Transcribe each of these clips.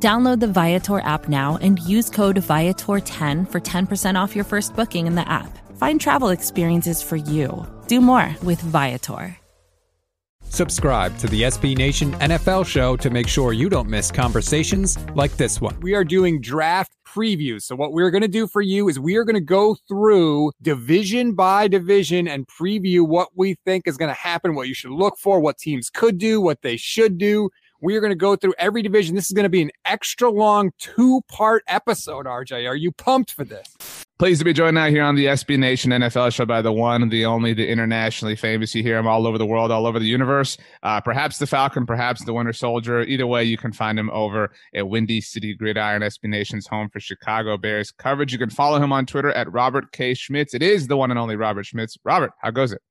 Download the Viator app now and use code Viator10 for 10% off your first booking in the app. Find travel experiences for you. Do more with Viator. Subscribe to the SB Nation NFL show to make sure you don't miss conversations like this one. We are doing draft previews. So, what we're going to do for you is we are going to go through division by division and preview what we think is going to happen, what you should look for, what teams could do, what they should do. We are going to go through every division. This is going to be an extra long two part episode, RJ. Are you pumped for this? Pleased to be joined now here on the SB Nation NFL show by the one, the only, the internationally famous. You hear him all over the world, all over the universe. Uh, perhaps the Falcon, perhaps the Winter Soldier. Either way, you can find him over at Windy City Gridiron, SB Nation's home for Chicago Bears coverage. You can follow him on Twitter at Robert K. Schmitz. It is the one and only Robert Schmitz. Robert, how goes it?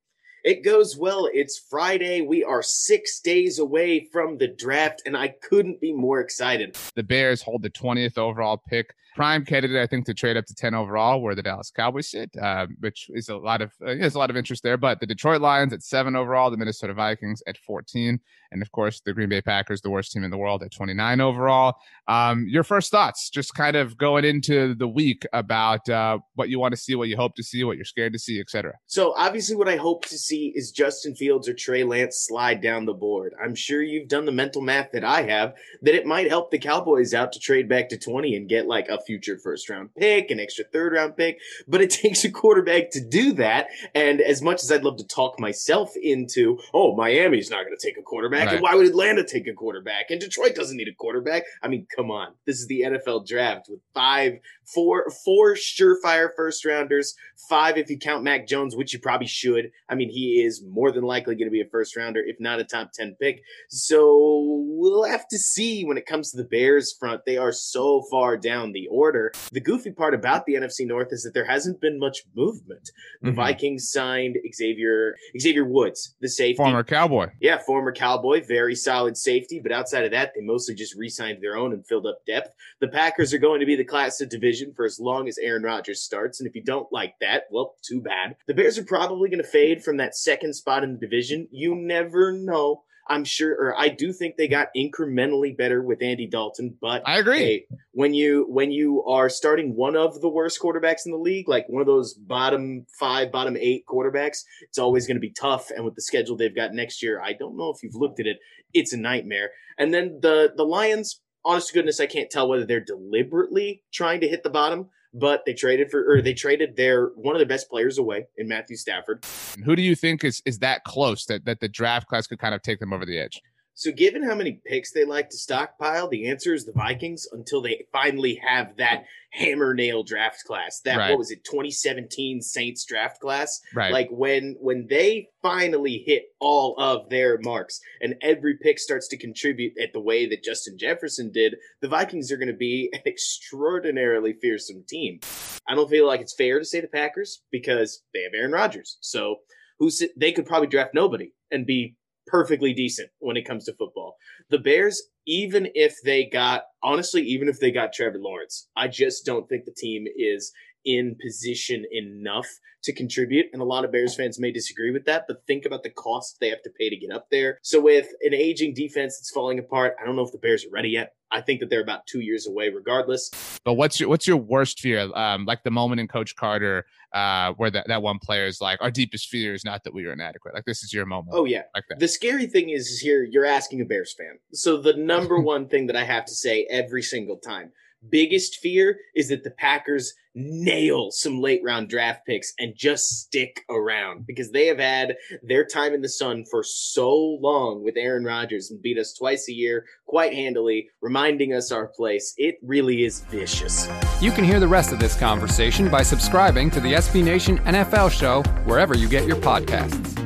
It goes well. It's Friday. We are six days away from the draft, and I couldn't be more excited. The Bears hold the 20th overall pick. Prime candidate, I think, to trade up to 10 overall, where the Dallas Cowboys sit, uh, which is a lot of uh, there's a lot of interest there. But the Detroit Lions at seven overall, the Minnesota Vikings at 14, and of course the Green Bay Packers, the worst team in the world, at 29 overall. Um, your first thoughts, just kind of going into the week about uh, what you want to see, what you hope to see, what you're scared to see, etc. So obviously, what I hope to see is Justin Fields or Trey Lance slide down the board. I'm sure you've done the mental math that I have that it might help the Cowboys out to trade back to 20 and get like a future first round pick, an extra third round pick, but it takes a quarterback to do that. And as much as I'd love to talk myself into, oh, Miami's not going to take a quarterback, right. and why would Atlanta take a quarterback? And Detroit doesn't need a quarterback. I mean, come on. This is the NFL draft with five, four, four surefire first rounders, five if you count Mac Jones, which you probably should. I mean, he is more than likely going to be a first rounder, if not a top 10 pick. So we'll have to see when it comes to the Bears front. They are so far down the order. The goofy part about the NFC North is that there hasn't been much movement. The mm-hmm. Vikings signed Xavier Xavier Woods, the safety. Former Cowboy. Yeah, former Cowboy, very solid safety, but outside of that, they mostly just re-signed their own and filled up depth. The Packers are going to be the class of division for as long as Aaron Rodgers starts, and if you don't like that, well, too bad. The Bears are probably going to fade from that second spot in the division. You never know. I'm sure, or I do think they got incrementally better with Andy Dalton. But I agree. Hey, when you when you are starting one of the worst quarterbacks in the league, like one of those bottom five, bottom eight quarterbacks, it's always going to be tough. And with the schedule they've got next year, I don't know if you've looked at it. It's a nightmare. And then the the Lions, honest to goodness, I can't tell whether they're deliberately trying to hit the bottom but they traded for or they traded their one of their best players away in Matthew Stafford. Who do you think is is that close that that the draft class could kind of take them over the edge? So, given how many picks they like to stockpile, the answer is the Vikings until they finally have that hammer nail draft class. That right. what was it, 2017 Saints draft class? Right. Like when when they finally hit all of their marks and every pick starts to contribute at the way that Justin Jefferson did, the Vikings are going to be an extraordinarily fearsome team. I don't feel like it's fair to say the Packers because they have Aaron Rodgers. So who they could probably draft nobody and be perfectly decent when it comes to football. The Bears, even if they got, honestly, even if they got Trevor Lawrence, I just don't think the team is in position enough to contribute. And a lot of Bears fans may disagree with that, but think about the cost they have to pay to get up there. So with an aging defense that's falling apart, I don't know if the Bears are ready yet. I think that they're about two years away, regardless. But what's your what's your worst fear? Um, like the moment in Coach Carter, uh, where that, that one player is like, our deepest fear is not that we are inadequate. Like this is your moment. Oh yeah. Like that. The scary thing is, is here you're asking a Bears fan. So the number one thing that I have to say every single time biggest fear is that the Packers nail some late round draft picks and just stick around because they have had their time in the sun for so long with Aaron Rodgers and beat us twice a year quite handily, reminding us our place. It really is vicious. You can hear the rest of this conversation by subscribing to the SB Nation NFL show wherever you get your podcasts.